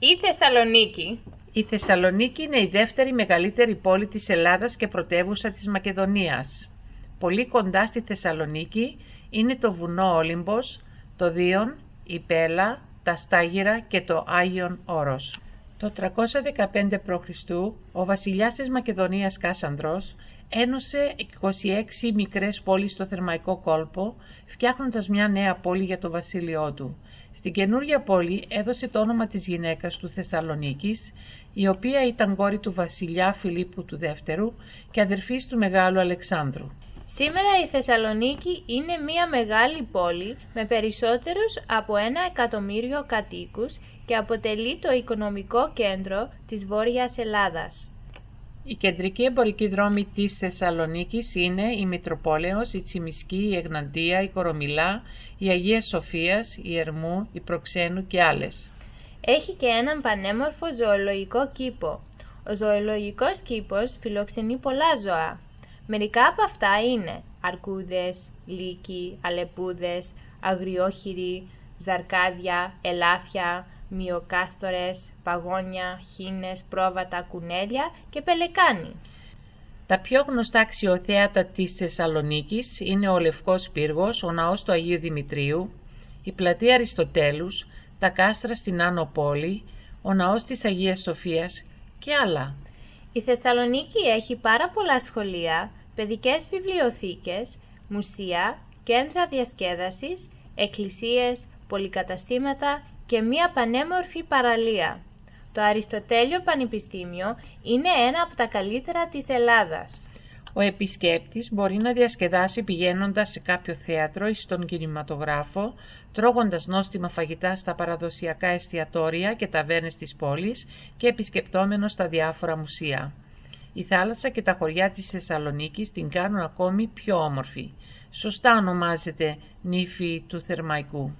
Η Θεσσαλονίκη. Η Θεσσαλονίκη είναι η δεύτερη μεγαλύτερη πόλη της Ελλάδας και πρωτεύουσα της Μακεδονίας. Πολύ κοντά στη Θεσσαλονίκη είναι το βουνό Όλυμπος, το Δίον, η Πέλα, τα Στάγυρα και το Άγιον Όρος. Το 315 π.Χ. ο βασιλιάς της Μακεδονίας Κάσανδρος ένωσε 26 μικρές πόλεις στο Θερμαϊκό κόλπο, φτιάχνοντας μια νέα πόλη για το βασίλειό του. Στην καινούργια πόλη έδωσε το όνομα της γυναίκας του Θεσσαλονίκης, η οποία ήταν κόρη του βασιλιά Φιλίππου του Δεύτερου και αδερφής του Μεγάλου Αλεξάνδρου. Σήμερα η Θεσσαλονίκη είναι μια μεγάλη πόλη με περισσότερους από ένα εκατομμύριο κατοίκους και αποτελεί το οικονομικό κέντρο της Βόρειας Ελλάδας. Η κεντρική εμπορική δρόμη της Θεσσαλονίκης είναι η Μητροπόλεως, η Τσιμισκή, η Εγναντία, η Κορομιλά, η Αγία Σοφίας, η Ερμού, η Προξένου και άλλες. Έχει και έναν πανέμορφο ζωολογικό κήπο. Ο ζωολογικός κήπος φιλοξενεί πολλά ζώα. Μερικά από αυτά είναι αρκούδες, λύκοι, αλεπούδες, αγριόχειροι, ζαρκάδια, ελάφια, μυοκάστορες, παγόνια, χίνες, πρόβατα, κουνέλια και πελεκάνι. Τα πιο γνωστά αξιοθέατα της Θεσσαλονίκης είναι ο Λευκός Πύργος, ο Ναός του Αγίου Δημητρίου, η Πλατεία Αριστοτέλους, τα κάστρα στην Άνω Πόλη, ο Ναός της Αγίας Σοφίας και άλλα. Η Θεσσαλονίκη έχει πάρα πολλά σχολεία, παιδικές βιβλιοθήκες, μουσεία, κέντρα διασκέδασης, εκκλησίες, πολυκαταστήματα και μία πανέμορφη παραλία. Το Αριστοτέλειο Πανεπιστήμιο είναι ένα από τα καλύτερα της Ελλάδας. Ο επισκέπτης μπορεί να διασκεδάσει πηγαίνοντας σε κάποιο θέατρο ή στον κινηματογράφο, τρώγοντας νόστιμα φαγητά στα παραδοσιακά εστιατόρια και ταβέρνες της πόλης και επισκεπτόμενος στα διάφορα μουσεία. Η θάλασσα και τα χωριά της Θεσσαλονίκης την κάνουν ακόμη πιο όμορφη. Σωστά ονομάζεται νύφη του Θερμαϊκού.